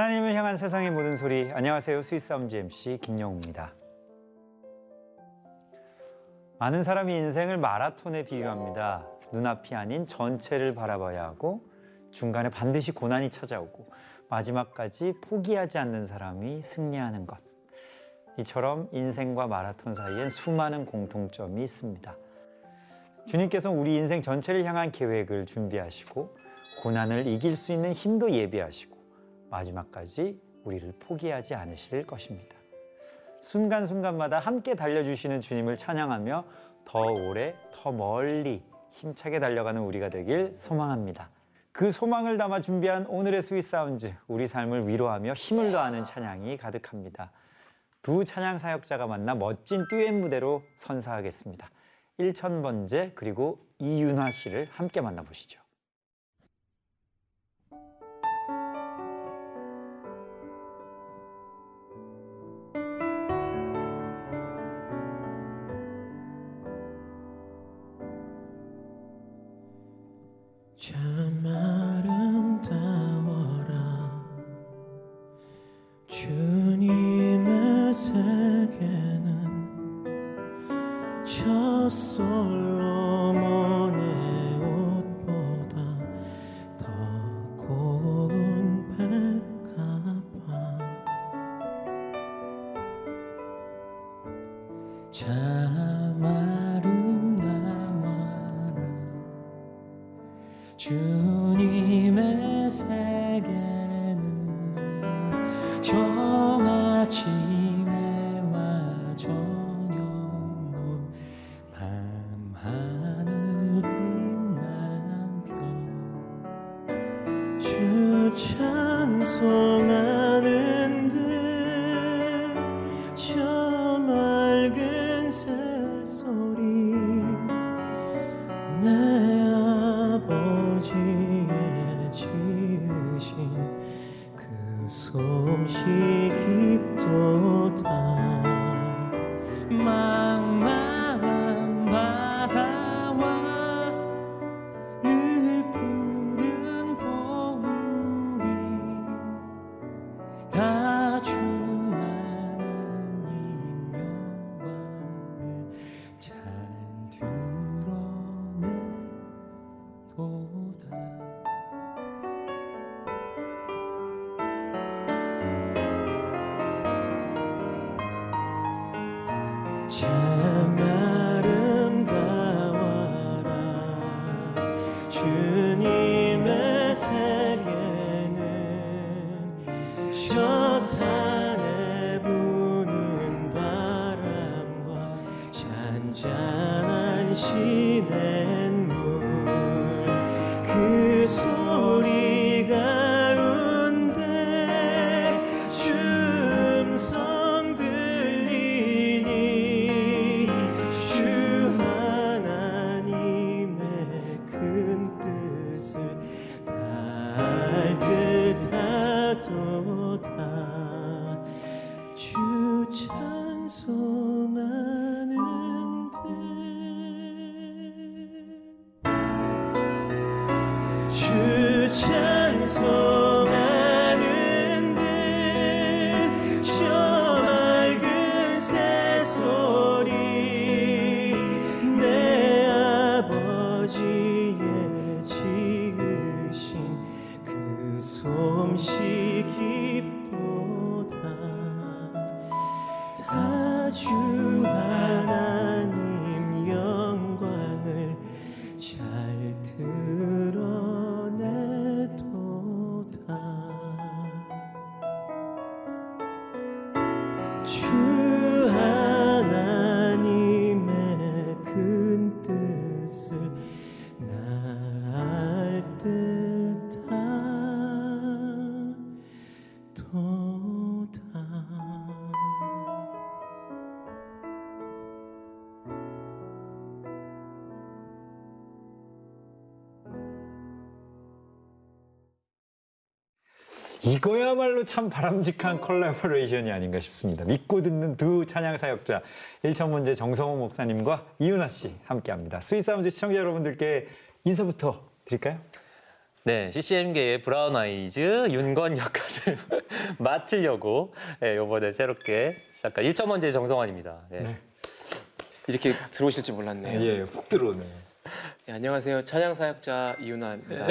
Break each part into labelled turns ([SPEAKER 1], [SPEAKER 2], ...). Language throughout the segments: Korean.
[SPEAKER 1] 하나님을 향한 세상의 모든 소리 안녕하세요 스위스암즈 MC 김영우입니다. 많은 사람이 인생을 마라톤에 비유합니다. 눈앞이 아닌 전체를 바라봐야 하고 중간에 반드시 고난이 찾아오고 마지막까지 포기하지 않는 사람이 승리하는 것. 이처럼 인생과 마라톤 사이엔 수많은 공통점이 있습니다. 주님께서 우리 인생 전체를 향한 계획을 준비하시고 고난을 이길 수 있는 힘도 예비하시고 마지막까지 우리를 포기하지 않으실 것입니다. 순간순간마다 함께 달려주시는 주님을 찬양하며 더 오래, 더 멀리 힘차게 달려가는 우리가 되길 소망합니다. 그 소망을 담아 준비한 오늘의 스윗 사운즈, 우리 삶을 위로하며 힘을 더하는 찬양이 가득합니다. 두 찬양 사역자가 만나 멋진 듀엣 무대로 선사하겠습니다. 1천번째 그리고 이윤화 씨를 함께 만나보시죠. 이거야말로 참 바람직한 콜라보레이션이 아닌가 싶습니다. 믿고 듣는 두 찬양 사역자 일천번제 정성호 목사님과 이윤화 씨 함께합니다. 스윗사운즈 시청자 여러분들께 인사부터 드릴까요?
[SPEAKER 2] 네, CCM계의 브라운 아이즈 윤건 역할을 맡으려고 네, 이번에 새롭게 시작한 일천번제의 정성환입니다. 네.
[SPEAKER 1] 이렇게 들어오실 줄 몰랐네요.
[SPEAKER 3] 예, 훅 들어오네.
[SPEAKER 1] 네, 안녕하세요. 찬양 사역자 이윤화입니다.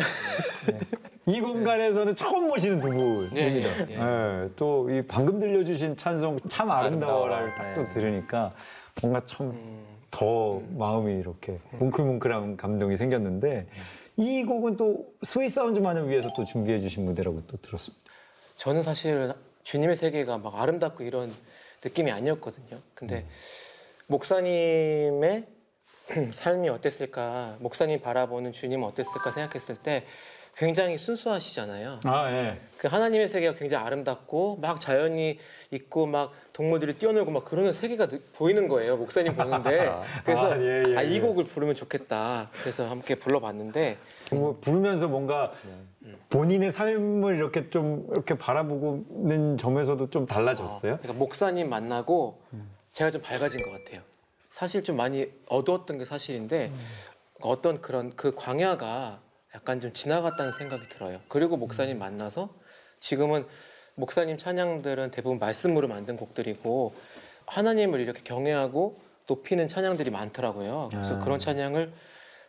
[SPEAKER 3] 이 공간에서는 처음 모시는 두 분입니다.
[SPEAKER 1] 네, 예, 예.
[SPEAKER 3] 예, 또이 방금 들려주신 찬송 참 아름다워라를
[SPEAKER 2] 아름다워라.
[SPEAKER 3] 딱또
[SPEAKER 2] 네.
[SPEAKER 3] 들으니까 뭔가 참
[SPEAKER 1] 음,
[SPEAKER 3] 더 마음이 이렇게 뭉클뭉클한 감동이 생겼는데 이 곡은 또 스윗 사운즈만을 위해서 또 준비해 주신 무대라고 또 들었습니다.
[SPEAKER 1] 저는 사실 주님의 세계가 막 아름답고 이런 느낌이 아니었거든요. 근데 목사님의 삶이 어땠을까, 목사님 바라보는 주님은 어땠을까 생각했을 때 굉장히 순수하시잖아요.
[SPEAKER 3] 아, 예.
[SPEAKER 1] 그 하나님의 세계가 굉장히 아름답고 막 자연이 있고 막 동물들이 뛰어놀고 막 그러는 세계가 느- 보이는 거예요. 목사님 보는데 그래서
[SPEAKER 3] 아, 예, 예,
[SPEAKER 1] 아, 이
[SPEAKER 3] 예.
[SPEAKER 1] 곡을 부르면 좋겠다. 그래서 함께 불러봤는데
[SPEAKER 3] 뭐 부르면서 뭔가
[SPEAKER 1] 네.
[SPEAKER 3] 본인의 삶을 이렇게 좀 이렇게 바라보는 점에서도 좀 달라졌어요.
[SPEAKER 1] 그러니까 목사님 만나고 제가 좀 밝아진 것 같아요. 사실 좀 많이 어두웠던 게 사실인데 어떤 그런 그 광야가 약간 좀 지나갔다는 생각이 들어요. 그리고 목사님 만나서 지금은 목사님 찬양들은 대부분 말씀으로 만든 곡들이고 하나님을 이렇게 경외하고 높이는 찬양들이 많더라고요. 그래서
[SPEAKER 3] 아.
[SPEAKER 1] 그런 찬양을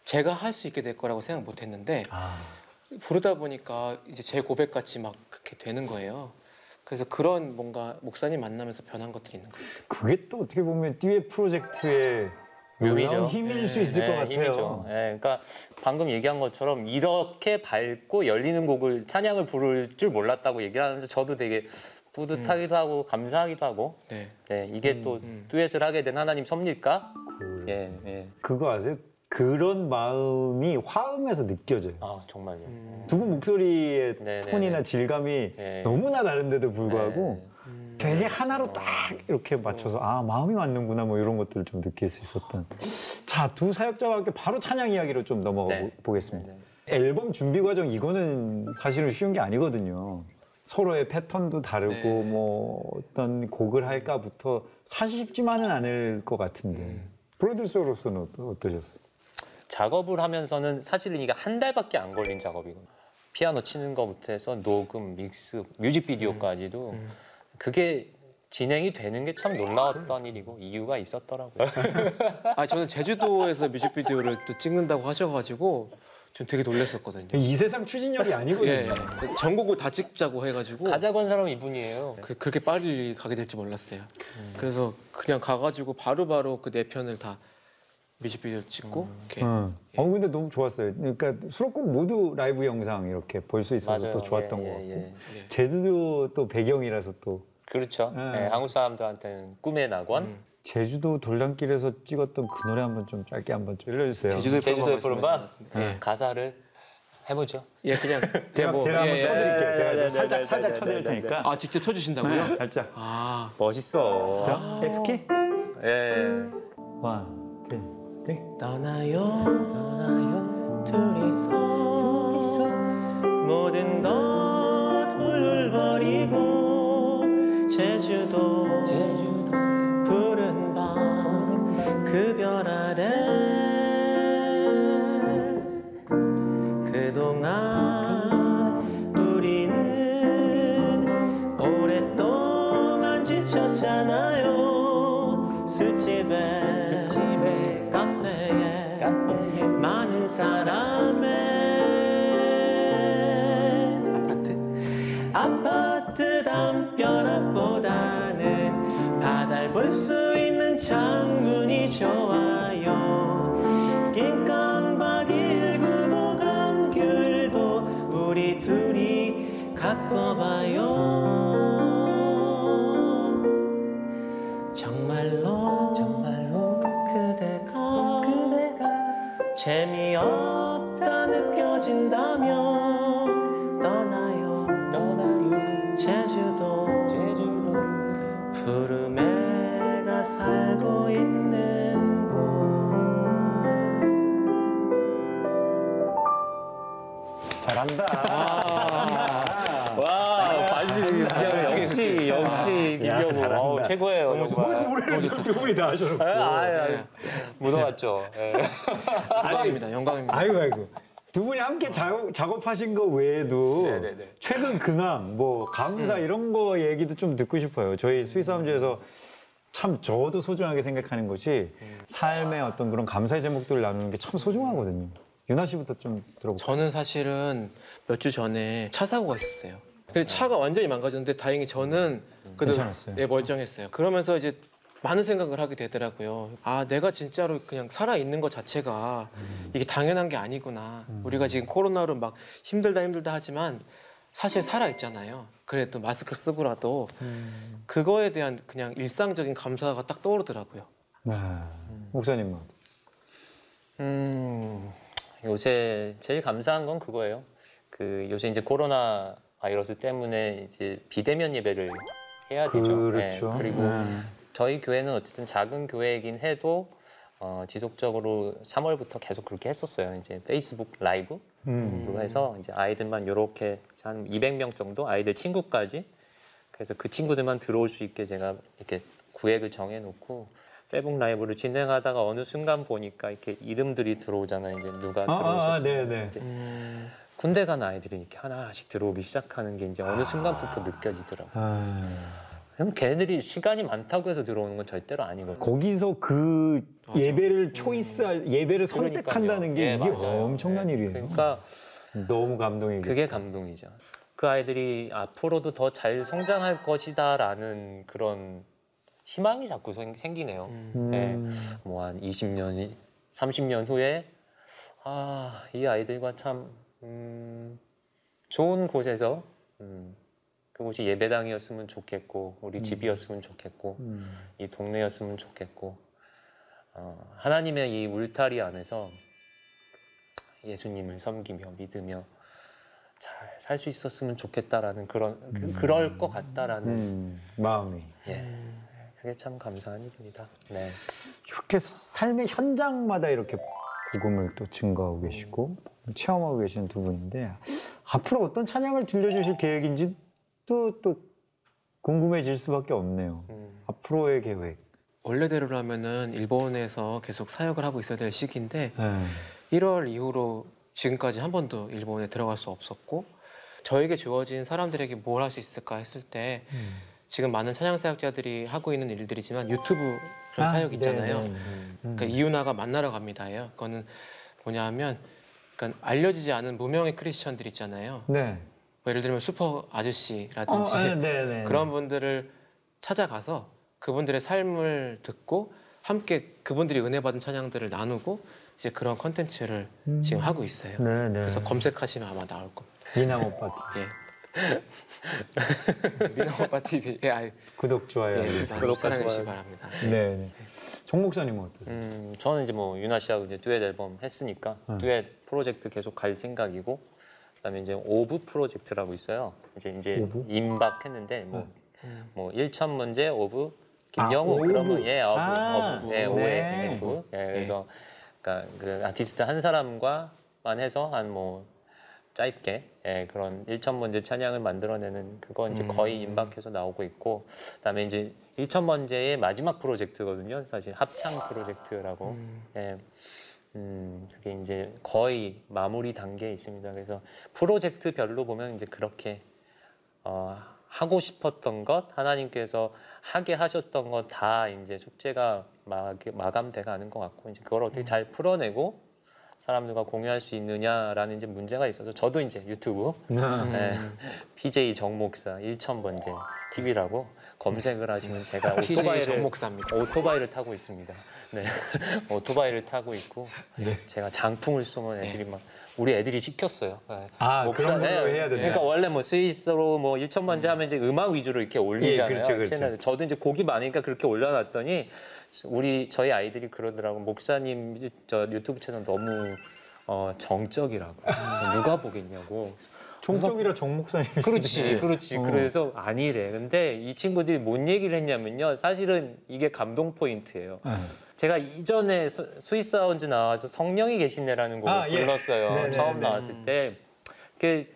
[SPEAKER 1] 제가 할 수 있게 될 거라고 생각 못 했는데
[SPEAKER 3] 아,
[SPEAKER 1] 부르다 보니까 이제 제 고백 같이 막 그렇게 되는 거예요. 그래서 그런 뭔가 목사님 만나면서 변한 것들이 있는 거예요.
[SPEAKER 3] 그게 또 어떻게 보면 듀엣 프로젝트의
[SPEAKER 2] 묘미죠.
[SPEAKER 3] 힘일 수 있을 것 같아요.
[SPEAKER 2] 힘이죠. 네, 그러니까 방금 얘기한 것처럼 이렇게 밝고 열리는 곡을 찬양을 부를 줄 몰랐다고 얘기하는데 저도 되게 뿌듯하기도 하고 감사하기도 하고
[SPEAKER 1] 네.
[SPEAKER 2] 네, 이게 또
[SPEAKER 1] 음.
[SPEAKER 2] 듀엣을 하게 된 하나님 섭니까? 예, 예.
[SPEAKER 3] 그거 아세요? 그런 마음이 화음에서 느껴져요.
[SPEAKER 2] 아 정말요.
[SPEAKER 1] 음.
[SPEAKER 3] 두분 목소리의
[SPEAKER 2] 네, 네,
[SPEAKER 3] 톤이나
[SPEAKER 2] 네.
[SPEAKER 3] 질감이
[SPEAKER 2] 네.
[SPEAKER 3] 너무나 다른데도 불구하고
[SPEAKER 2] 네.
[SPEAKER 1] 음.
[SPEAKER 3] 되게 하나로 딱 이렇게 맞춰서 아 마음이 맞는구나 뭐 이런 것들을 좀 느낄 수 있었던 자 두 사역자와 함께 바로 찬양 이야기로 좀 넘어가
[SPEAKER 2] 네.
[SPEAKER 3] 보- 보겠습니다
[SPEAKER 2] 네.
[SPEAKER 3] 앨범 준비 과정 이거는 사실은 쉬운 게 아니거든요 서로의 패턴도 다르고
[SPEAKER 1] 네.
[SPEAKER 3] 뭐 어떤 곡을 할까부터 사실 쉽지만은 않을 것 같은데
[SPEAKER 1] 음.
[SPEAKER 3] 프로듀서로서는 어떠- 어떠셨어요?
[SPEAKER 2] 작업을 하면서는 사실은 이게 한 달밖에 안 걸린 작업이거든요. 피아노 치는 것부터 해서 녹음, 믹스, 뮤직비디오까지도
[SPEAKER 1] 음.
[SPEAKER 2] 그게 진행이 되는 게 참 놀라웠던 일이고 이유가 있었더라고요.
[SPEAKER 1] 아 저는 제주도에서 뮤직비디오를 또 찍는다고 하셔가지고 좀 되게 놀랐었거든요.
[SPEAKER 3] 이 세상 추진력이 아니거든요
[SPEAKER 1] 예, 예. 전곡을 다 찍자고 해가지고
[SPEAKER 2] 가자고 한 사람은 이분이에요.
[SPEAKER 1] 그, 그렇게 빨리 가게 될지 몰랐어요. 그래서 그냥 가가지고 바로바로 그 네 편을 다 뮤직비디오 찍고 이렇게
[SPEAKER 3] 응. 어 근데 너무 좋았어요. 그러니까 수록곡 모두 라이브 영상 이렇게 볼 수 있어서
[SPEAKER 2] 맞아요.
[SPEAKER 3] 또 좋았던
[SPEAKER 2] 예,
[SPEAKER 3] 것 같고
[SPEAKER 2] 예, 예.
[SPEAKER 1] 예.
[SPEAKER 3] 제주도 또 배경이라서 또
[SPEAKER 2] 그렇죠.
[SPEAKER 3] 네.
[SPEAKER 2] 예, 한국 사람들한테는 꿈의 낙원.
[SPEAKER 1] 음.
[SPEAKER 3] 제주도 돌담길에서 찍었던 그 노래 한번 좀 짧게 한번 좀 들려주세요.
[SPEAKER 1] 제주도의
[SPEAKER 2] 제주도의
[SPEAKER 1] 푸른밤
[SPEAKER 2] 푸른밤
[SPEAKER 1] 말씀하셨는데.
[SPEAKER 2] 가사를 해보죠.
[SPEAKER 1] 예, 그냥
[SPEAKER 3] 제가,
[SPEAKER 1] 뭐,
[SPEAKER 3] 제가
[SPEAKER 1] 예,
[SPEAKER 3] 한번
[SPEAKER 1] 예.
[SPEAKER 3] 쳐드릴게요. 제가
[SPEAKER 2] 네,
[SPEAKER 3] 좀
[SPEAKER 2] 네,
[SPEAKER 3] 살짝
[SPEAKER 2] 네,
[SPEAKER 3] 살짝
[SPEAKER 2] 네,
[SPEAKER 3] 쳐드릴
[SPEAKER 2] 네, 네,
[SPEAKER 3] 테니까.
[SPEAKER 1] 아 직접 쳐주신다고요?
[SPEAKER 3] 네, 살짝.
[SPEAKER 1] 아
[SPEAKER 2] 멋있어.
[SPEAKER 3] 자, F 키.
[SPEAKER 2] 예.
[SPEAKER 3] 원, 투, 쓰리.
[SPEAKER 1] 떠나요 둘이서 모든 것 훌훌거리고 제주도 푸른
[SPEAKER 3] 하셔놓고.
[SPEAKER 2] 아, 아, 아,
[SPEAKER 1] 네.
[SPEAKER 2] 묻어갔죠. 예.
[SPEAKER 1] 영광입니다 영광입니다
[SPEAKER 3] 아이고 아이고. 두 분이 함께 작업, 작업하신 거 외에도
[SPEAKER 2] 네네네.
[SPEAKER 3] 최근 근황, 뭐 감사 이런 거 얘기도 좀 듣고 싶어요. 저희 스위스함즈에서 참 저도 소중하게 생각하는 것이 삶의 어떤 그런 감사의 제목들을 나누는 게 참 소중하거든요. 유나 씨부터 좀 들어볼까요?
[SPEAKER 1] 저는 사실은 몇 주 전에 차 사고가 있었어요. 근데 차가 완전히 망가졌는데 다행히 저는 그래도
[SPEAKER 3] 괜찮았어요?
[SPEAKER 1] 네, 멀쩡했어요. 그러면서 이제 많은 생각을 하게 되더라고요. 아, 내가 진짜로 그냥 살아 있는 것 자체가 이게 당연한 게 아니구나. 우리가 지금 코로나로 막 힘들다 힘들다 하지만 사실 살아 있잖아요. 그래도 마스크 쓰고라도 그거에 대한 그냥 일상적인 감사가 딱 떠오르더라고요.
[SPEAKER 3] 네. 목사님은
[SPEAKER 2] 음, 요새 제일 감사한 건 그거예요. 그 요새 이제 코로나 바이러스 때문에 이제 비대면 예배를 해야 되죠.
[SPEAKER 3] 그렇죠.
[SPEAKER 2] 네, 그리고 저희 교회는 어쨌든 작은 교회이긴 해도 어, 지속적으로 3월부터 계속 그렇게 했었어요. 이제 페이스북 라이브
[SPEAKER 3] 음.
[SPEAKER 2] 로 해서 이제 아이들만 이렇게 한 200명 정도 아이들 친구까지 그래서 그 친구들만 들어올 수 있게 제가 이렇게 구획을 정해놓고 페북 라이브를 진행하다가 어느 순간 보니까 이렇게 이름들이 들어오잖아요. 이제 누가
[SPEAKER 3] 아,
[SPEAKER 2] 들어오셨어요.
[SPEAKER 3] 아, 네, 네.
[SPEAKER 2] 군대 간 아이들이 이렇게 하나씩 들어오기 시작하는 게 이제 어느 순간부터 느껴지더라고요.
[SPEAKER 3] 아,
[SPEAKER 2] 그럼 걔네들이 시간이 많다고 해서 들어오는 건 절대로 아니거든요.
[SPEAKER 3] 거기서 그 예배를 초이스할 예배를
[SPEAKER 2] 그러니까요.
[SPEAKER 3] 선택한다는 게
[SPEAKER 2] 예,
[SPEAKER 3] 이게
[SPEAKER 2] 맞아요.
[SPEAKER 3] 엄청난
[SPEAKER 2] 예.
[SPEAKER 3] 일이에요.
[SPEAKER 2] 그러니까
[SPEAKER 3] 너무 감동이고.
[SPEAKER 2] 그게 감동이죠. 그 아이들이 앞으로도 더 잘 성장할 것이다라는 그런 희망이 자꾸 생- 생기네요.
[SPEAKER 3] 음.
[SPEAKER 2] 뭐한 20년, 30년 후에 아, 이 아이들과 참 음, 좋은 곳에서 음, 그곳이 예배당이었으면 좋겠고 우리 집이었으면 좋겠고
[SPEAKER 3] 음.
[SPEAKER 2] 이 동네였으면 좋겠고 어, 하나님의 이 울타리 안에서 예수님을 섬기며 믿으며 잘 살 수 있었으면 좋겠다라는 그런 그, 그럴 것 같다라는
[SPEAKER 3] 음, 마음이
[SPEAKER 2] 예 그게 참 감사한 일입니다. 네.
[SPEAKER 3] 이렇게 사- 삶의 현장마다 이렇게 복음을 또 증거하고 계시고 체험하고 계시는 두 분인데 앞으로 어떤 찬양을 들려주실 계획인지 또 또 궁금해질 수밖에 없네요.
[SPEAKER 2] 음.
[SPEAKER 3] 앞으로의 계획.
[SPEAKER 1] 원래대로라면은 일본에서 계속 사역을 하고 있어야 될 시기인데
[SPEAKER 3] 네.
[SPEAKER 1] 1월 이후로 지금까지 한 번도 일본에 들어갈 수 없었고 저에게 주어진 사람들에게 뭘 할 수 있을까 했을 때 지금 많은 찬양 사역자들이 하고 있는 일들이지만 유튜브 그런
[SPEAKER 3] 아,
[SPEAKER 1] 사역 있잖아요.
[SPEAKER 3] 네, 네, 네.
[SPEAKER 1] 그러니까 이윤화가 만나러 갑니다예요. 그거는 뭐냐하면 그러니까 알려지지 않은 무명의 크리스천들 있잖아요.
[SPEAKER 3] 네.
[SPEAKER 1] 뭐 예를 들면 슈퍼 아저씨라든지
[SPEAKER 3] 어, 네, 네, 네.
[SPEAKER 1] 그런 분들을 찾아가서 그분들의 삶을 듣고 함께 그분들이 은혜 받은 찬양들을 나누고 이제 그런 컨텐츠를 지금 하고 있어요.
[SPEAKER 3] 네, 네.
[SPEAKER 1] 그래서 검색하시면 아마 나올 겁니다.
[SPEAKER 3] 미남 오빠 TV.
[SPEAKER 1] 예. 미나 오빠 TV. 예, 아이,
[SPEAKER 3] 구독 좋아요.
[SPEAKER 1] 예,
[SPEAKER 3] 알려주세요.
[SPEAKER 1] 많이 사랑해 주시기 바랍니다.
[SPEAKER 3] 네, 네. 정 목사님은 어떠세요?
[SPEAKER 2] 음, 저는 이제 뭐 유나 씨하고 이제 듀엣 앨범 했으니까 듀엣 프로젝트 계속 갈 생각이고 그다음에 이제 오브 프로젝트라고 있어요. 이제 이제
[SPEAKER 3] 오브?
[SPEAKER 2] 임박했는데 뭐뭐 1천 문제 오브
[SPEAKER 3] 아,
[SPEAKER 2] 김영우
[SPEAKER 3] 오브.
[SPEAKER 2] 그러면 예 어브
[SPEAKER 3] 아,
[SPEAKER 2] 어브 예
[SPEAKER 3] 네.
[SPEAKER 2] 오에 F 예, 그래서 그러니까 그 아티스트 한 사람과만 해서 한 뭐 짧게 예, 그런 1천 문제 찬양을 만들어내는 그거 이제 거의 임박해서 나오고 있고 그다음에 이제 1천 문제의 마지막 프로젝트거든요. 사실 합창 프로젝트라고. 예. 음, 그게 이제 거의 마무리 단계에 있습니다. 그래서 프로젝트별로 보면 이제 그렇게 어, 하고 싶었던 것, 하나님께서 하게 하셨던 것 다 이제 숙제가 마, 마감돼 가는 것 같고 이제 그걸 어떻게 잘 풀어내고 사람들과 공유할 수 있느냐라는 이제 문제가 있어서 저도 이제 유튜브 네, PJ 정목사 1,000번째 TV라고 검색을 하시면 제가 오토바이를
[SPEAKER 1] 정목사입니다.
[SPEAKER 2] 오토바이를 타고 있습니다. 네, 오토바이를 타고 있고 제가 장풍을 쏘면 애들이 막 우리 애들이 시켰어요. 네.
[SPEAKER 3] 아, 그런 걸로 해야 된다.
[SPEAKER 2] 그러니까 원래 뭐 스위스로 뭐 1천번째 하면 이제 음악 위주로 이렇게 올리잖아요.
[SPEAKER 3] 예, 그렇죠, 그렇죠.
[SPEAKER 2] 저도 이제 곡이 많으니까 그렇게 올려놨더니 우리 저희 아이들이 그러더라고 목사님 저 유튜브 채널 너무 어, 정적이라고 누가 보겠냐고.
[SPEAKER 3] 정적이라 정 목사님.
[SPEAKER 2] 그렇지, 그렇지.
[SPEAKER 3] 어.
[SPEAKER 2] 그래서 아니래. 근데 이 친구들이 뭔 얘기를 했냐면요. 사실은 이게 감동 포인트예요.
[SPEAKER 3] 네.
[SPEAKER 2] 제가 이전에 스- 스윗 사운즈 나와서 성령이 계시네라는 곡을
[SPEAKER 3] 아, 예.
[SPEAKER 2] 불렀어요.
[SPEAKER 3] 네네,
[SPEAKER 2] 처음
[SPEAKER 3] 네.
[SPEAKER 2] 나왔을 때. 그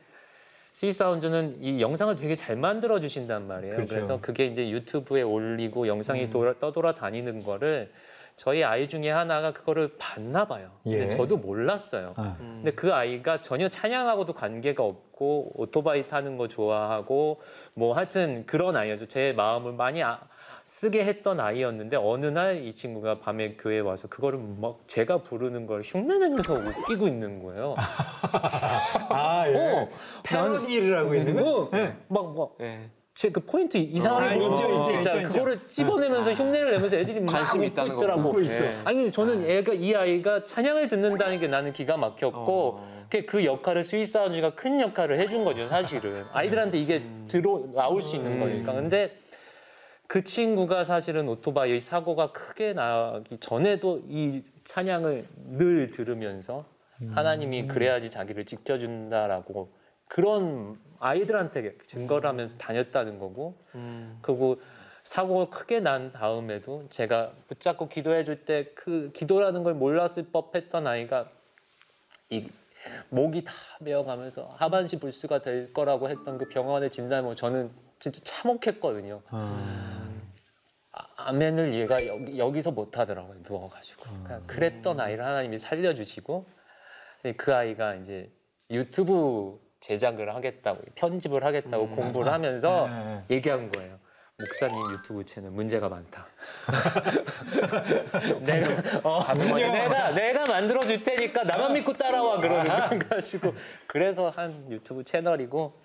[SPEAKER 2] 스윗 사운즈는 이 영상을 되게 잘 만들어 주신단 말이에요.
[SPEAKER 3] 그렇죠.
[SPEAKER 2] 그래서 그게 이제 유튜브에 올리고 영상이 돌아, 떠돌아 다니는 거를 저희 아이 중에 하나가 그거를 봤나 봐요. 근데
[SPEAKER 3] 예.
[SPEAKER 2] 저도 몰랐어요.
[SPEAKER 3] 아.
[SPEAKER 2] 근데 그 아이가 전혀 찬양하고도 관계가 없고 오토바이 타는 거 좋아하고 뭐 하여튼 그런 아이였죠. 제 마음을 많이 아- 쓰게 했던 아이였는데 어느 날 이 친구가 밤에 교회에 와서 그거를 막 제가 부르는 걸 흉내내면서 웃기고 있는 거예요.
[SPEAKER 3] 아, 예.
[SPEAKER 2] 어,
[SPEAKER 3] 패러디를 하고 있는 거?
[SPEAKER 2] 어, 막막
[SPEAKER 1] 예.
[SPEAKER 2] 제그 포인트 이상하게
[SPEAKER 3] 아, 있죠, 있죠, 있죠.
[SPEAKER 2] 그거를 찝어내면서 흉내를 내면서 애들이 막
[SPEAKER 1] 관심이
[SPEAKER 2] 웃고
[SPEAKER 1] 있다는
[SPEAKER 2] 있더라고.
[SPEAKER 3] 웃고 있어.
[SPEAKER 1] 예.
[SPEAKER 2] 아니 저는 애가 이 아이가 찬양을 듣는다는 게 나는 기가 막혔고
[SPEAKER 1] 어.
[SPEAKER 2] 그 역할을 스위스 아운지가 큰 역할을 해준 거죠 사실은 아이들한테 이게
[SPEAKER 1] 음.
[SPEAKER 2] 들어 나올 수 있는 거니까 근데 그 친구가 사실은 오토바이 사고가 크게 나기 전에도 이 찬양을 늘 들으면서
[SPEAKER 1] 음.
[SPEAKER 2] 하나님이 그래야지 자기를 지켜준다라고 그런 아이들한테 증거를 하면서 다녔다는 거고
[SPEAKER 1] 음.
[SPEAKER 2] 그리고 사고가 크게 난 다음에도 제가 붙잡고 기도해 줄 때 그 기도라는 걸 몰랐을 법했던 아이가 이 목이 다 메어가면서 하반신 불수가 될 거라고 했던 그 병원의 진단을 저는 진짜 참혹했거든요. 아, 아멘을 얘가 여기, 여기서 못 하더라고요 누워가지고 그러니까 그랬던 아이를 하나님이 살려주시고 그 아이가 이제 유튜브 제작을 하겠다고 편집을 하겠다고 공부를 하면서
[SPEAKER 3] 네,
[SPEAKER 2] 얘기한 거예요. 목사님 유튜브 채널 문제가 많다. 내가, 어, 내가 내가 만들어 줄 테니까 나만 믿고 따라와 그러는 거 가지고 그래서 한 유튜브 채널이고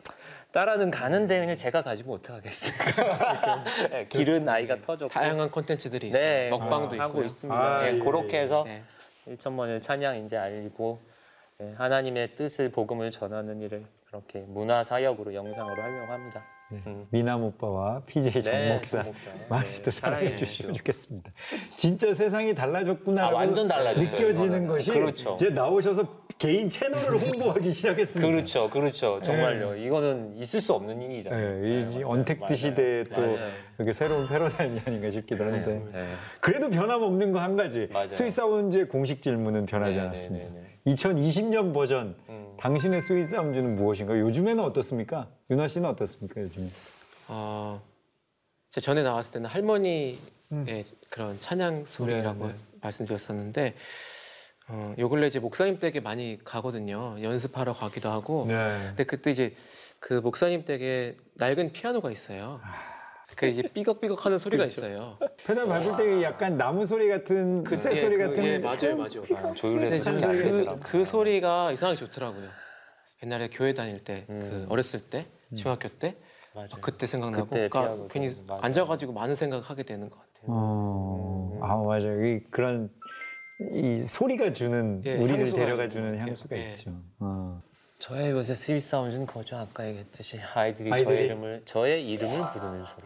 [SPEAKER 2] 따라는 가는데 그냥 제가 가지고 어떡하겠습니까? 네, 길은 아이가 터졌고
[SPEAKER 1] 다양한 콘텐츠들이.
[SPEAKER 2] 네,
[SPEAKER 1] 먹방도
[SPEAKER 2] 하고
[SPEAKER 1] 있고요.
[SPEAKER 2] 있습니다.
[SPEAKER 3] 아,
[SPEAKER 2] 네,
[SPEAKER 3] 예,
[SPEAKER 2] 그렇게 해서
[SPEAKER 1] 네.
[SPEAKER 2] 일천번의 찬양 이제 알리고 네, 하나님의 뜻을 복음을 전하는 일을 그렇게 문화 사역으로 영상으로 하려고 합니다. 음.
[SPEAKER 3] 미남 오빠와 PJ 정
[SPEAKER 2] 네,
[SPEAKER 3] 목사. 많이
[SPEAKER 2] 네,
[SPEAKER 3] 또 사랑해 주시면. 좋겠습니다. 진짜 세상이 달라졌구나
[SPEAKER 2] 아, 완전 달라졌어요,
[SPEAKER 3] 느껴지는
[SPEAKER 2] 이거는.
[SPEAKER 3] 것이
[SPEAKER 2] 그렇죠.
[SPEAKER 3] 이제 나오셔서 개인 채널을 홍보하기 시작했습니다.
[SPEAKER 2] 그렇죠, 그렇죠. 정말요. 이거는 있을 수 없는 일이잖아요.
[SPEAKER 3] 네, 이
[SPEAKER 2] 맞아요.
[SPEAKER 3] 언택트. 시대에 또
[SPEAKER 2] 맞아요.
[SPEAKER 3] 이게 새로운 패러다임이 아닌가 싶기도 한데
[SPEAKER 2] 네.
[SPEAKER 3] 그래도 변함없는 거 한 가지
[SPEAKER 2] 맞아요.
[SPEAKER 3] 스위스 아운즈의 공식 질문은 변하지
[SPEAKER 2] 네,
[SPEAKER 3] 않았습니다.
[SPEAKER 2] 네, 네, 네.
[SPEAKER 3] 2020년 버전
[SPEAKER 2] 음.
[SPEAKER 3] 당신의 스위스 아운즈는 무엇인가? 요즘에는 어떻습니까? 윤아 씨는 어떻습니까 요즘?
[SPEAKER 1] 어, 제가 전에 나왔을 때는 할머니의 그런 찬양 소리라고
[SPEAKER 3] 네, 네.
[SPEAKER 1] 말씀드렸었는데 어, 요 근래 이제 목사님 댁에 많이 가거든요. 연습하러 가기도 하고.
[SPEAKER 3] 네.
[SPEAKER 1] 근데 그때 이제 그 목사님 댁에 낡은 피아노가 있어요. 그 이제 삐걱삐걱하는 소리가 있어요.
[SPEAKER 3] 페달 밟을 때 약간 나무 소리 같은 쇠 소리
[SPEAKER 1] 그,
[SPEAKER 3] 같은
[SPEAKER 1] 예, 맞아요, 맞아요.
[SPEAKER 2] 조율해서
[SPEAKER 1] 근데
[SPEAKER 2] 그렇게
[SPEAKER 1] 저는 그. 그 소리가 이상하게 좋더라고요. 옛날에 교회 다닐 때, 그
[SPEAKER 2] 음.
[SPEAKER 1] 어렸을 때, 중학교 때,
[SPEAKER 2] 맞아요.
[SPEAKER 1] 어, 그때 생각나고,
[SPEAKER 2] 그때
[SPEAKER 1] 그러니까 괜히
[SPEAKER 2] 좀, 맞아요.
[SPEAKER 1] 앉아가지고 많은 생각하게 되는 것 같아요.
[SPEAKER 3] 어, 아 맞아요. 이 그런 이 소리가 주는
[SPEAKER 1] 예,
[SPEAKER 3] 우리를
[SPEAKER 1] 향수가
[SPEAKER 3] 데려가
[SPEAKER 1] 있는
[SPEAKER 3] 주는
[SPEAKER 1] 것 같아요.
[SPEAKER 3] 향수가
[SPEAKER 1] 예.
[SPEAKER 3] 있죠. 어.
[SPEAKER 2] 저의 요새 스위스 사운드는 거죠. 아까 얘기했듯이 아이들이,
[SPEAKER 3] 아이들이?
[SPEAKER 2] 저의 이름을 저의 이름을 부르는 소리.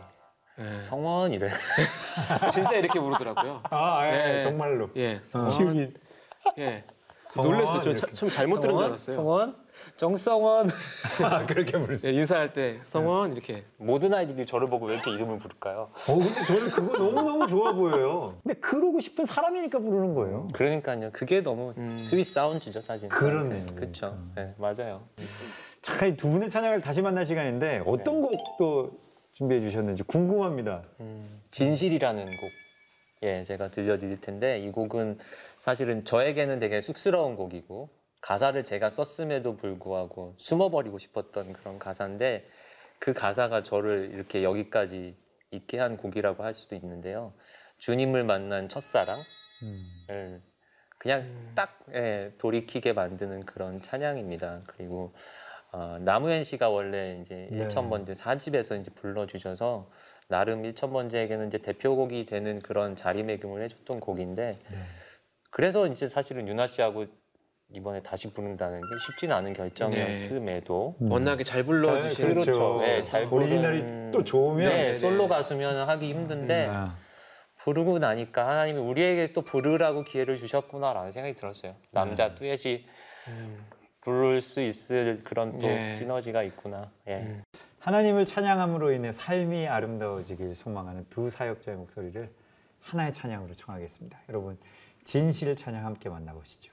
[SPEAKER 1] 예.
[SPEAKER 2] 성원 이래.
[SPEAKER 1] 진짜 이렇게 부르더라고요.
[SPEAKER 3] 아, 예,
[SPEAKER 1] 예.
[SPEAKER 3] 정말로.
[SPEAKER 1] 예,
[SPEAKER 3] 어.
[SPEAKER 1] 성원. 예.
[SPEAKER 3] 성원
[SPEAKER 1] 놀랐어요. 저
[SPEAKER 3] 이렇게.
[SPEAKER 1] 처음 잘못 들은 줄 알았어요.
[SPEAKER 2] 성원, 정성원.
[SPEAKER 3] 아, 그렇게 부르세요.
[SPEAKER 1] 예, 인사할 때 성원 이렇게.
[SPEAKER 2] 모든 아이들이 저를 보고 왜 이렇게 이름을 부를까요?
[SPEAKER 3] 어, 근데 저는 그거 너무너무 좋아 보여요. 근데 그러고 싶은 사람이니까 부르는 거예요.
[SPEAKER 2] 그러니까요. 그게 너무
[SPEAKER 1] 음.
[SPEAKER 2] 스위스 사운드죠, 사실.
[SPEAKER 3] 그러네요.
[SPEAKER 2] 그렇죠. 네, 맞아요.
[SPEAKER 3] 자, 이두 분의 찬양을 다시 만날 시간인데 어떤 곡또 준비해 주셨는지 궁금합니다.
[SPEAKER 2] 음, 진실이라는 곡. 예, 제가 들려드릴 텐데 이 곡은 사실은 저에게는 되게 쑥스러운 곡이고 가사를 제가 썼음에도 불구하고 숨어버리고 싶었던 그런 가사인데 그 가사가 저를 이렇게 여기까지 있게 한 곡이라고 할 수도 있는데요. 주님을 만난 첫사랑을 그냥 딱 예, 돌이키게 만드는 그런 찬양입니다. 그리고 어, 나무현 씨가 원래 이제
[SPEAKER 3] 네.
[SPEAKER 2] 1,000번째 사집에서 이제 불러주셔서 나름 1,000번째에게는 이제 대표곡이 되는 그런 자리매김을 해줬던 곡인데
[SPEAKER 3] 네.
[SPEAKER 2] 그래서 이제 사실은 윤아 씨하고 이번에 다시 부른다는 게 쉽지는 않은 결정이었음에도
[SPEAKER 1] 워낙에 잘 불러주시는
[SPEAKER 3] 잘, 그렇죠.
[SPEAKER 2] 네, 잘
[SPEAKER 3] 오리지널이
[SPEAKER 2] 부른-
[SPEAKER 3] 또 좋으면
[SPEAKER 2] 네. 솔로 가수면 하기 힘든데
[SPEAKER 3] 아,
[SPEAKER 2] 부르고 나니까 하나님이 우리에게 또 부르라고 기회를 주셨구나라는 생각이 들었어요. 남자 듀엣이 부를 수 있을 그런 또
[SPEAKER 1] 네.
[SPEAKER 2] 시너지가 있구나. 예.
[SPEAKER 3] 하나님을 찬양함으로 인해 삶이 아름다워지길 소망하는 두 사역자의 목소리를 하나의 찬양으로 청하겠습니다. 여러분 진실 찬양 함께 만나보시죠.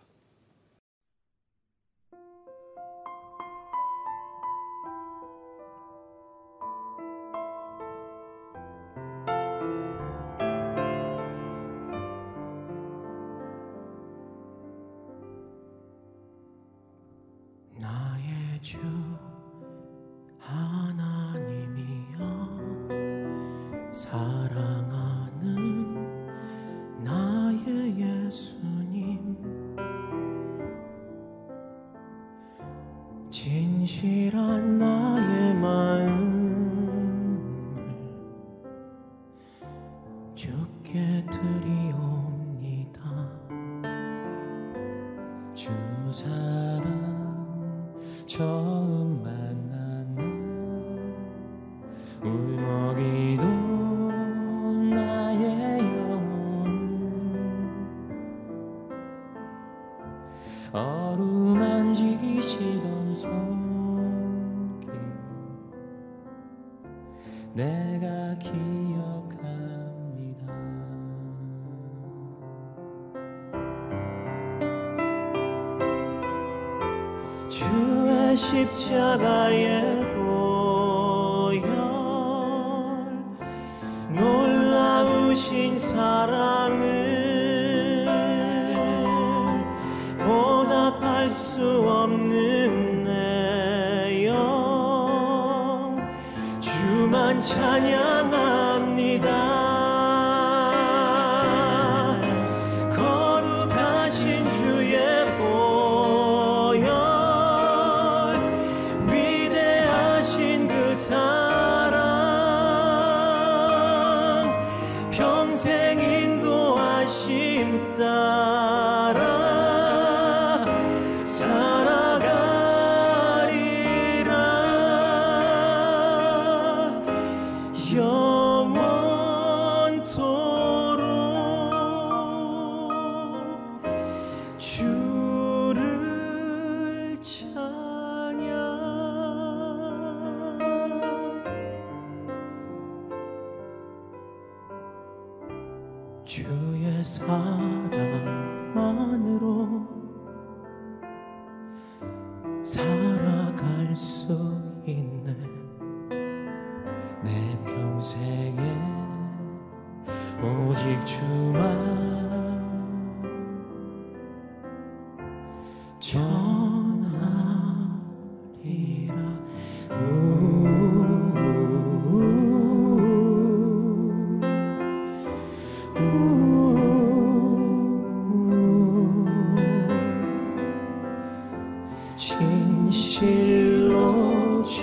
[SPEAKER 1] 진실한 나의 마음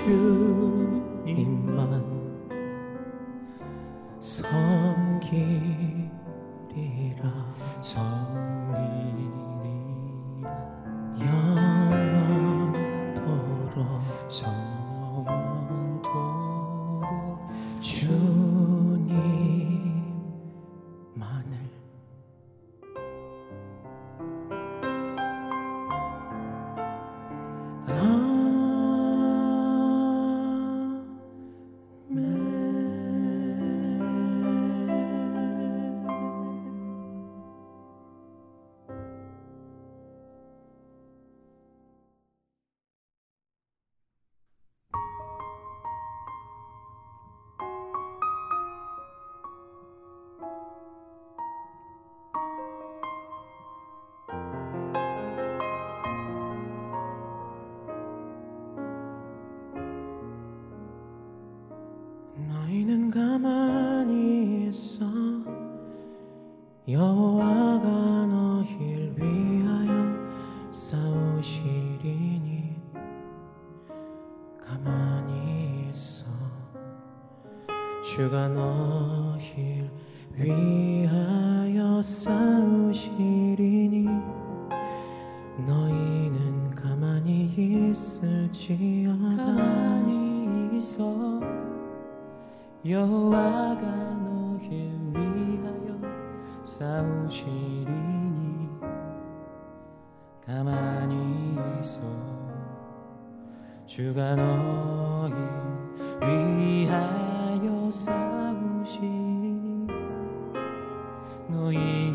[SPEAKER 1] you. 주가 너를 위하여 싸우시리니 너희는 가만히 있을지어다. 가만히 있어. 여호와가 너를 위하여 싸우시리니 가만히 있어. 주가 너희 위하여 싸우시니 너희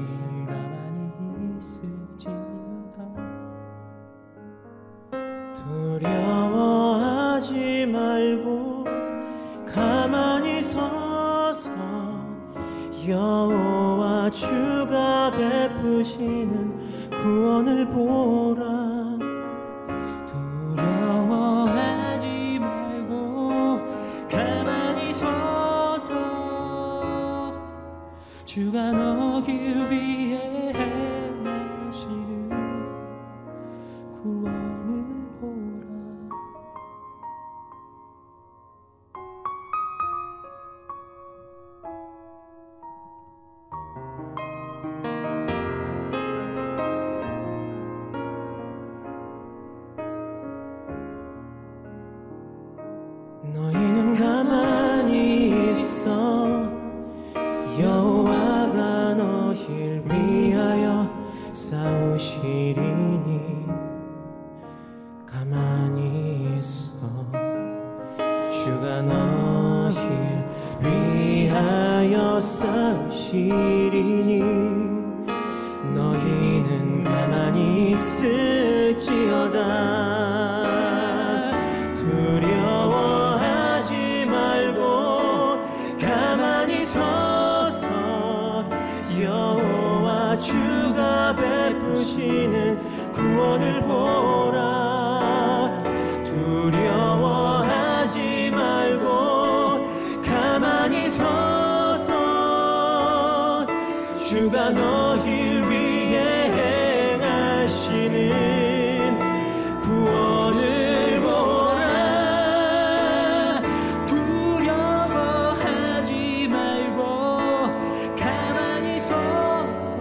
[SPEAKER 1] 서서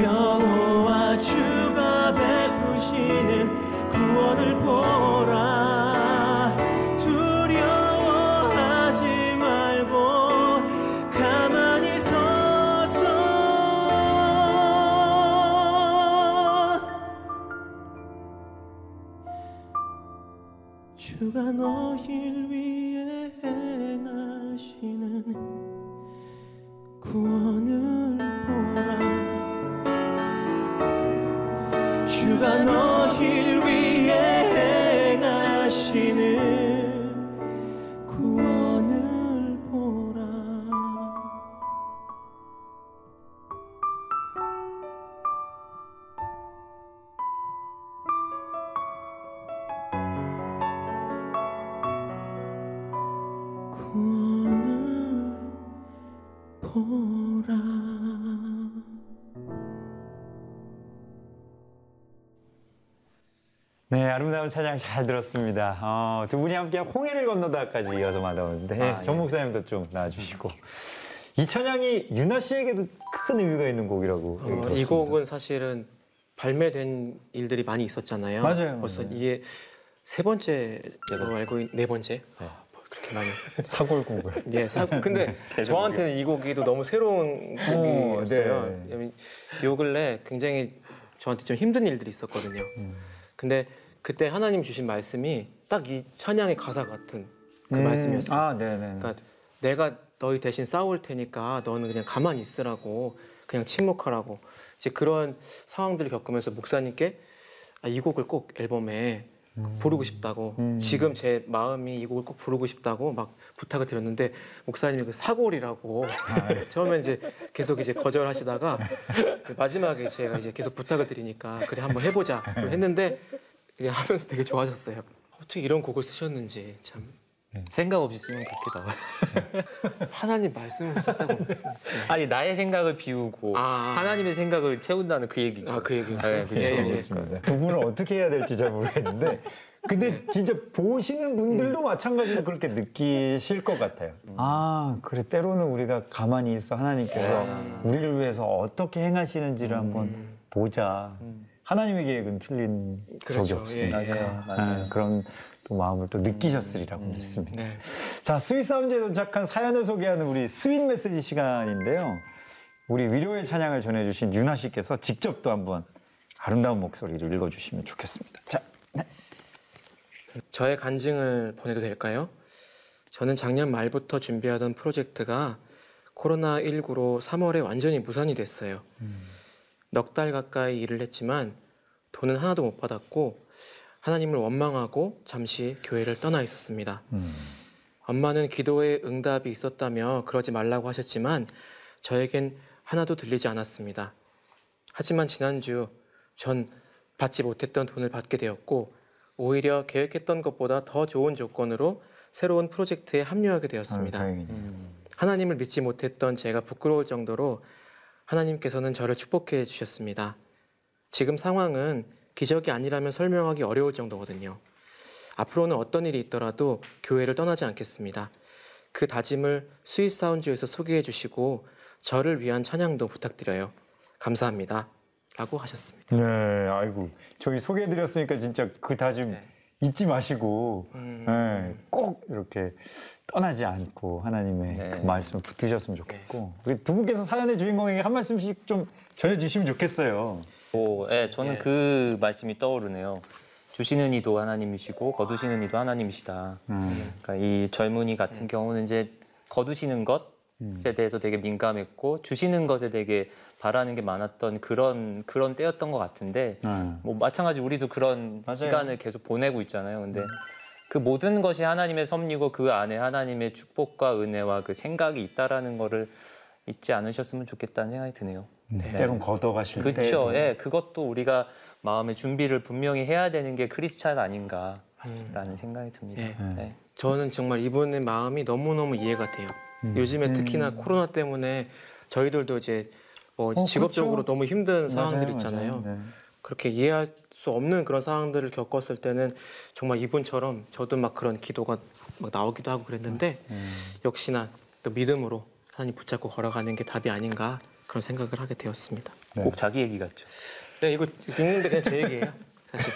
[SPEAKER 1] 여호와 주가 베푸시는 구원을 보
[SPEAKER 3] 아름다운 찬양 잘 들었습니다. 어, 두 분이 함께 홍해를 건너다까지 이어서 만나오는데
[SPEAKER 2] 아,
[SPEAKER 3] 정
[SPEAKER 2] 예.
[SPEAKER 3] 목사님도 좀 나와주시고 이 찬양이 유나 씨에게도 큰 의미가 있는 곡이라고
[SPEAKER 1] 어,
[SPEAKER 3] 들었습니다.
[SPEAKER 1] 이 곡은 사실은 발매된 일들이 많이 있었잖아요.
[SPEAKER 3] 맞아요,
[SPEAKER 1] 벌써
[SPEAKER 3] 맞아요.
[SPEAKER 1] 이게 세 번째로 알고 있, 네 번째. 아, 뭐 그렇게 많이.
[SPEAKER 3] 사골곡을.
[SPEAKER 1] 예, 사, 근데 저한테는 이 곡이 또 너무 새로운 곡이었어요.
[SPEAKER 3] 네.
[SPEAKER 1] 왜냐면 요 근래 굉장히 저한테 좀 힘든 일들이 있었거든요. 근데 그때 하나님 주신 말씀이 딱 이 찬양의 가사 같은 그
[SPEAKER 3] 음,
[SPEAKER 1] 말씀이었어요.
[SPEAKER 3] 아, 네, 네.
[SPEAKER 1] 그러니까 내가 너희 대신 싸울 테니까 너는 그냥 가만히 있으라고 그냥 침묵하라고 이제 그런 상황들을 겪으면서 목사님께 아, 이 곡을 꼭 앨범에 부르고 싶다고
[SPEAKER 3] 음.
[SPEAKER 1] 지금 제 마음이 이 곡을 꼭 부르고 싶다고 막 부탁을 드렸는데 목사님이 그 사골이라고 처음에 이제 계속 이제 거절하시다가 마지막에 제가 이제 계속 부탁을 드리니까 그래 한번 해보자 했는데 이게 하면서 되게 좋아하셨어요. 어떻게 이런 곡을 쓰셨는지 참
[SPEAKER 2] 생각 없이 쓰면 그렇게 나와요.
[SPEAKER 1] 하나님 말씀을 썼다고 말씀하셨어요.
[SPEAKER 2] 아니 나의 생각을 비우고
[SPEAKER 1] 아.
[SPEAKER 2] 하나님의 생각을 채운다는 그 얘기죠.
[SPEAKER 1] 아, 그 얘기였어요?
[SPEAKER 2] 네, 그렇죠.
[SPEAKER 1] 예, 예, 예.
[SPEAKER 3] 두 분을 어떻게 해야 될지 잘 모르겠는데 근데 진짜 보시는 분들도 마찬가지로 그렇게 느끼실 것 같아요. 아 그래 때로는 우리가 가만히 있어 하나님께서 우리를 위해서 어떻게 행하시는지를 한번 보자. 하나님의 계획은 틀린
[SPEAKER 1] 그렇죠.
[SPEAKER 3] 적이 없으니까
[SPEAKER 1] 예, 예.
[SPEAKER 2] 맞아요. 아,
[SPEAKER 3] 그런 또 마음을 또 느끼셨으리라고 믿습니다.
[SPEAKER 1] 네.
[SPEAKER 3] 자, Sweet Sound에 도착한 사연을 소개하는 우리 Sweet 메시지 시간인데요. 우리 위로의 찬양을 전해주신 유나 씨께서 직접 또 한번 아름다운 목소리를 읽어주시면 좋겠습니다. 자, 네.
[SPEAKER 1] 저의 간증을 보내도 될까요? 저는 작년 말부터 준비하던 프로젝트가 코로나19로 3월에 완전히 무산이 됐어요. 넉 달 가까이 일을 했지만 돈은 하나도 못 받았고 하나님을 원망하고 잠시 교회를 떠나 있었습니다.
[SPEAKER 3] 음,
[SPEAKER 1] 엄마는 기도에 응답이 있었다며 그러지 말라고 하셨지만 저에겐 하나도 들리지 않았습니다. 하지만 지난주 전 받지 못했던 돈을 받게 되었고 오히려 계획했던 것보다 더 좋은 조건으로 새로운 프로젝트에 합류하게
[SPEAKER 3] 아,
[SPEAKER 1] 되었습니다.
[SPEAKER 3] 다행이네요.
[SPEAKER 1] 하나님을 믿지 못했던 제가 부끄러울 정도로 하나님께서는 저를 축복해 주셨습니다. 지금 상황은 기적이 아니라면 설명하기 어려울 정도거든요. 앞으로는 어떤 일이 있더라도 교회를 떠나지 않겠습니다. 그 다짐을 Sweet Sound에서 소개해 주시고 저를 위한 찬양도 부탁드려요. 감사합니다. 라고 하셨습니다.
[SPEAKER 3] 네, 아이고 저희 소개해 드렸으니까 진짜 그 다짐
[SPEAKER 1] 네.
[SPEAKER 3] 잊지 마시고
[SPEAKER 1] 음.
[SPEAKER 3] 네, 꼭 이렇게 떠나지 않고 하나님의
[SPEAKER 2] 네.
[SPEAKER 3] 그 말씀을 붙드셨으면 좋겠고 우리 두 분께서 사연의 주인공에게 한 말씀씩 좀 전해주시면 좋겠어요.
[SPEAKER 2] 오, 예, 저는
[SPEAKER 1] 예.
[SPEAKER 2] 그 말씀이 떠오르네요. 주시는 이도 하나님이시고 거두시는 이도 하나님이시다.
[SPEAKER 3] 음.
[SPEAKER 2] 그러니까 이 젊은이 같은 경우는 이제 거두시는 것것 에 대해서 되게 민감했고 주시는 것에 되게 바라는 게 많았던 그런 그런 때였던 것 같은데
[SPEAKER 3] 음.
[SPEAKER 2] 뭐 마찬가지 우리도 그런
[SPEAKER 3] 맞아요.
[SPEAKER 2] 시간을 계속 보내고 있잖아요. 근데 그 모든 것이 하나님의 섭리고 그 안에 하나님의 축복과 은혜와 그 생각이 있다라는 거를 잊지 않으셨으면 좋겠다는 생각이 드네요. 네.
[SPEAKER 3] 때론 걷어가실 때.
[SPEAKER 2] 그렇죠. 예, 그것도 우리가 마음의 준비를 분명히 해야 되는 게 크리스찬 아닌가라는 생각이 듭니다.
[SPEAKER 1] 예.
[SPEAKER 2] 네.
[SPEAKER 1] 저는 정말 이분의 마음이 너무너무 이해가 돼요.
[SPEAKER 3] 음.
[SPEAKER 1] 요즘에 특히나 코로나 때문에 저희들도 이제 뭐
[SPEAKER 3] 어,
[SPEAKER 1] 직업적으로
[SPEAKER 3] 그렇죠.
[SPEAKER 1] 너무 힘든 상황들이
[SPEAKER 3] 맞아요,
[SPEAKER 1] 있잖아요.
[SPEAKER 3] 맞아요. 네.
[SPEAKER 1] 그렇게 이해할 수 없는 그런 상황들을 겪었을 때는 정말 이분처럼 저도 막 그런 기도가 막 나오기도 하고 그랬는데
[SPEAKER 3] 음.
[SPEAKER 1] 역시나 또 믿음으로 하나님 붙잡고 걸어가는 게 답이 아닌가 그런 생각을 하게 되었습니다.
[SPEAKER 3] 네.
[SPEAKER 2] 꼭 자기 얘기 같죠.
[SPEAKER 1] 네, 이거 읽는데 그냥 제 얘기예요. 사실.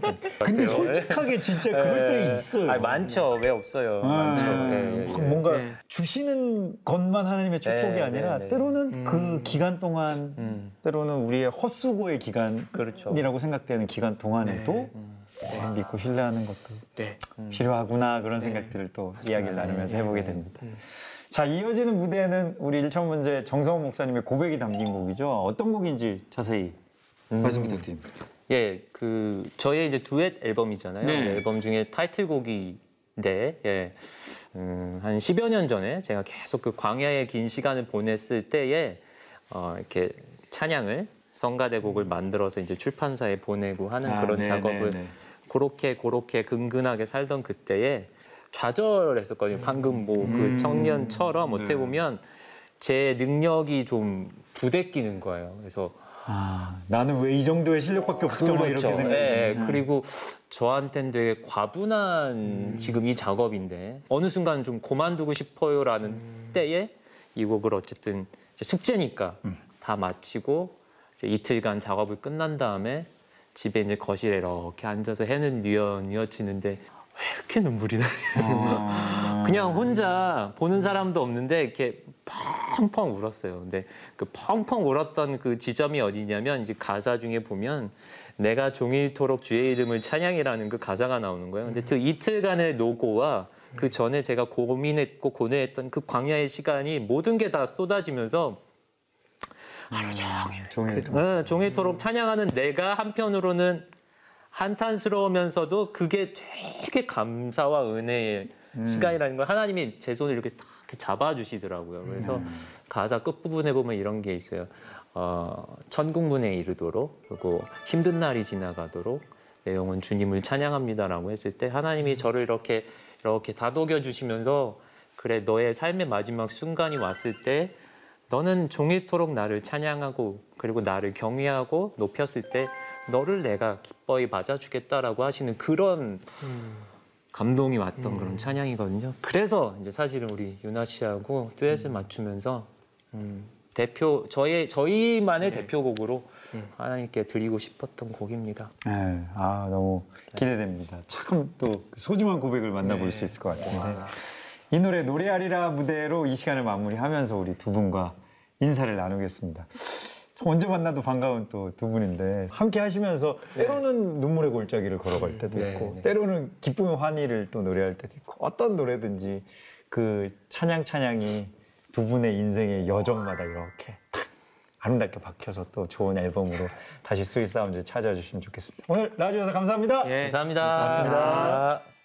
[SPEAKER 3] 근데 솔직하게 진짜 그럴 때 있어요.
[SPEAKER 2] 아 많죠. 왜 없어요?
[SPEAKER 3] 아,
[SPEAKER 2] 많죠.
[SPEAKER 3] 음.
[SPEAKER 2] 예, 예,
[SPEAKER 3] 확
[SPEAKER 2] 예.
[SPEAKER 3] 뭔가
[SPEAKER 1] 네.
[SPEAKER 3] 주시는 것만 하나님의 축복이
[SPEAKER 2] 네,
[SPEAKER 3] 아니라
[SPEAKER 2] 네, 네.
[SPEAKER 3] 때로는
[SPEAKER 1] 음.
[SPEAKER 3] 그 기간 동안
[SPEAKER 2] 음,
[SPEAKER 3] 때로는 우리의 헛수고의 기간이라고
[SPEAKER 2] 그렇죠.
[SPEAKER 3] 생각되는 기간 동안에도
[SPEAKER 1] 네.
[SPEAKER 2] 음,
[SPEAKER 3] 어, 믿고 신뢰하는 것도
[SPEAKER 1] 네.
[SPEAKER 3] 필요하구나 그런
[SPEAKER 1] 네.
[SPEAKER 3] 생각들을 또
[SPEAKER 1] 맞습니다.
[SPEAKER 3] 이야기를 나누면서
[SPEAKER 2] 네,
[SPEAKER 3] 해보게
[SPEAKER 2] 네.
[SPEAKER 3] 됩니다.
[SPEAKER 1] 음.
[SPEAKER 3] 자 이어지는 무대는 우리 일천 문제 정성훈 목사님의 고백이 담긴 곡이죠. 어떤 곡인지 자세히
[SPEAKER 2] 음.
[SPEAKER 3] 말씀 부탁드립니다.
[SPEAKER 2] 예, 그 저의 이제 두엣 앨범이잖아요.
[SPEAKER 3] 네.
[SPEAKER 2] 네, 앨범 중에 타이틀곡인데, 예, 음, 한 10여 년 전에 제가 계속 그 광야의 긴 시간을 보냈을 때에 어, 이렇게 찬양을 성가대곡을 만들어서 이제 출판사에 보내고 하는
[SPEAKER 3] 아,
[SPEAKER 2] 그런
[SPEAKER 3] 네,
[SPEAKER 2] 작업을
[SPEAKER 3] 네, 네.
[SPEAKER 2] 그렇게 그렇게 근근하게 살던 그때에 좌절했었거든요. 방금 뭐그
[SPEAKER 3] 음.
[SPEAKER 2] 청년처럼 어떻게
[SPEAKER 3] 네.
[SPEAKER 2] 보면 제 능력이 좀 부대끼는 거예요. 그래서
[SPEAKER 3] 아, 나는 왜 이 정도의 실력밖에 없을까 막 이렇게
[SPEAKER 2] 그렇죠.
[SPEAKER 3] 생각이
[SPEAKER 2] 예,
[SPEAKER 3] 드는구나.
[SPEAKER 2] 그리고 저한테는 되게 과분한
[SPEAKER 3] 음.
[SPEAKER 2] 지금 이 작업인데 어느 순간 좀 그만두고 싶어요라는
[SPEAKER 3] 음.
[SPEAKER 2] 때에 이 곡을 어쨌든 숙제니까
[SPEAKER 3] 음.
[SPEAKER 2] 다 마치고 이틀간 작업을 끝난 다음에 집에 이제 거실에 이렇게 앉아서 해는 뉘어뉘어지는데 왜 이렇게 눈물이 나냐
[SPEAKER 3] 아.
[SPEAKER 2] 그냥 혼자 보는 사람도 없는데 이렇게 펑펑 울었어요. 근데 그 펑펑 울었던 그 지점이 어디냐면 이제 가사 중에 보면 내가 종일토록 주의 이름을 찬양이라는 그 가사가 나오는 거예요. 근데 그 이틀간의 노고와 그 전에 제가 고민했고 고뇌했던 그 광야의 시간이 모든 게 다 쏟아지면서 하루 종일
[SPEAKER 3] 종일
[SPEAKER 2] 네, 종일토록 찬양하는 내가 한편으로는 한탄스러우면서도 그게 되게 감사와 은혜의 시간이라는 걸 하나님이 제 손을 이렇게 딱 이렇게 잡아주시더라고요. 그래서 가사 끝부분에 보면 이런 게 있어요. 어, 천국문에 이르도록 그리고 힘든 날이 지나가도록 내 영혼 주님을 찬양합니다라고 했을 때 하나님이 저를 이렇게 이렇게 다독여 주시면서 그래 너의 삶의 마지막 순간이 왔을 때 너는 종일토록 나를 찬양하고 그리고 나를 경외하고 높였을 때 너를 내가 기뻐히 맞아주겠다라고 하시는 그런 감동이 왔던 그런 찬양이거든요. 그래서 이제 사실은 우리 유나 씨하고 듀엣을 맞추면서 음, 대표 저의 저희만의 대표곡으로 하나님께 드리고 싶었던 곡입니다.
[SPEAKER 3] 네, 아 너무 기대됩니다. 참 또 소중한 고백을 만나볼
[SPEAKER 1] 네.
[SPEAKER 3] 수 있을 것 같은데 이 노래 노래하리라 무대로 이 시간을 마무리하면서 우리 두 분과 인사를 나누겠습니다. 참 언제 만나도 반가운 또 두 분인데 함께 하시면서 때로는 눈물의 골짜기를 걸어갈 때도
[SPEAKER 2] 네,
[SPEAKER 3] 있고
[SPEAKER 2] 네.
[SPEAKER 3] 때로는 기쁨의 환희를 또 노래할 때도 있고 어떤 노래든지 그 찬양 찬양이 두 분의 인생의 여정마다 이렇게 탁 아름답게 박혀서 또 좋은 앨범으로 다시 Sweet Sound 찾아와 주시면 좋겠습니다. 오늘 나와주셔서 감사합니다.
[SPEAKER 1] 예,
[SPEAKER 2] 감사합니다.
[SPEAKER 1] 감사합니다.
[SPEAKER 4] 내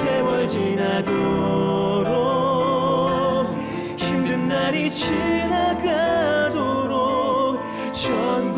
[SPEAKER 1] 세월 지나도록 힘든 날이 지나가도록 천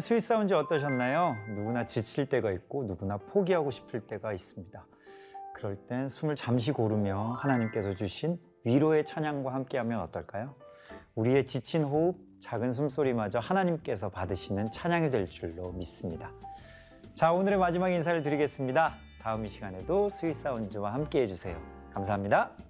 [SPEAKER 3] 오늘 Sweet Sound 어떠셨나요? 누구나 지칠 때가 있고 누구나 포기하고 싶을 때가 있습니다. 그럴 땐 숨을 잠시 고르며 하나님께서 주신 위로의 찬양과 함께하면 어떨까요? 우리의 지친 호흡, 작은 숨소리마저 하나님께서 받으시는 찬양이 될 줄로 믿습니다. 자, 오늘의 마지막 인사를 드리겠습니다. 다음 이 시간에도 Sweet Sound와 함께 해주세요. 감사합니다.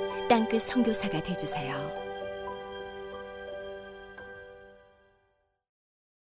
[SPEAKER 5] 땅끝 선교사가 되주세요.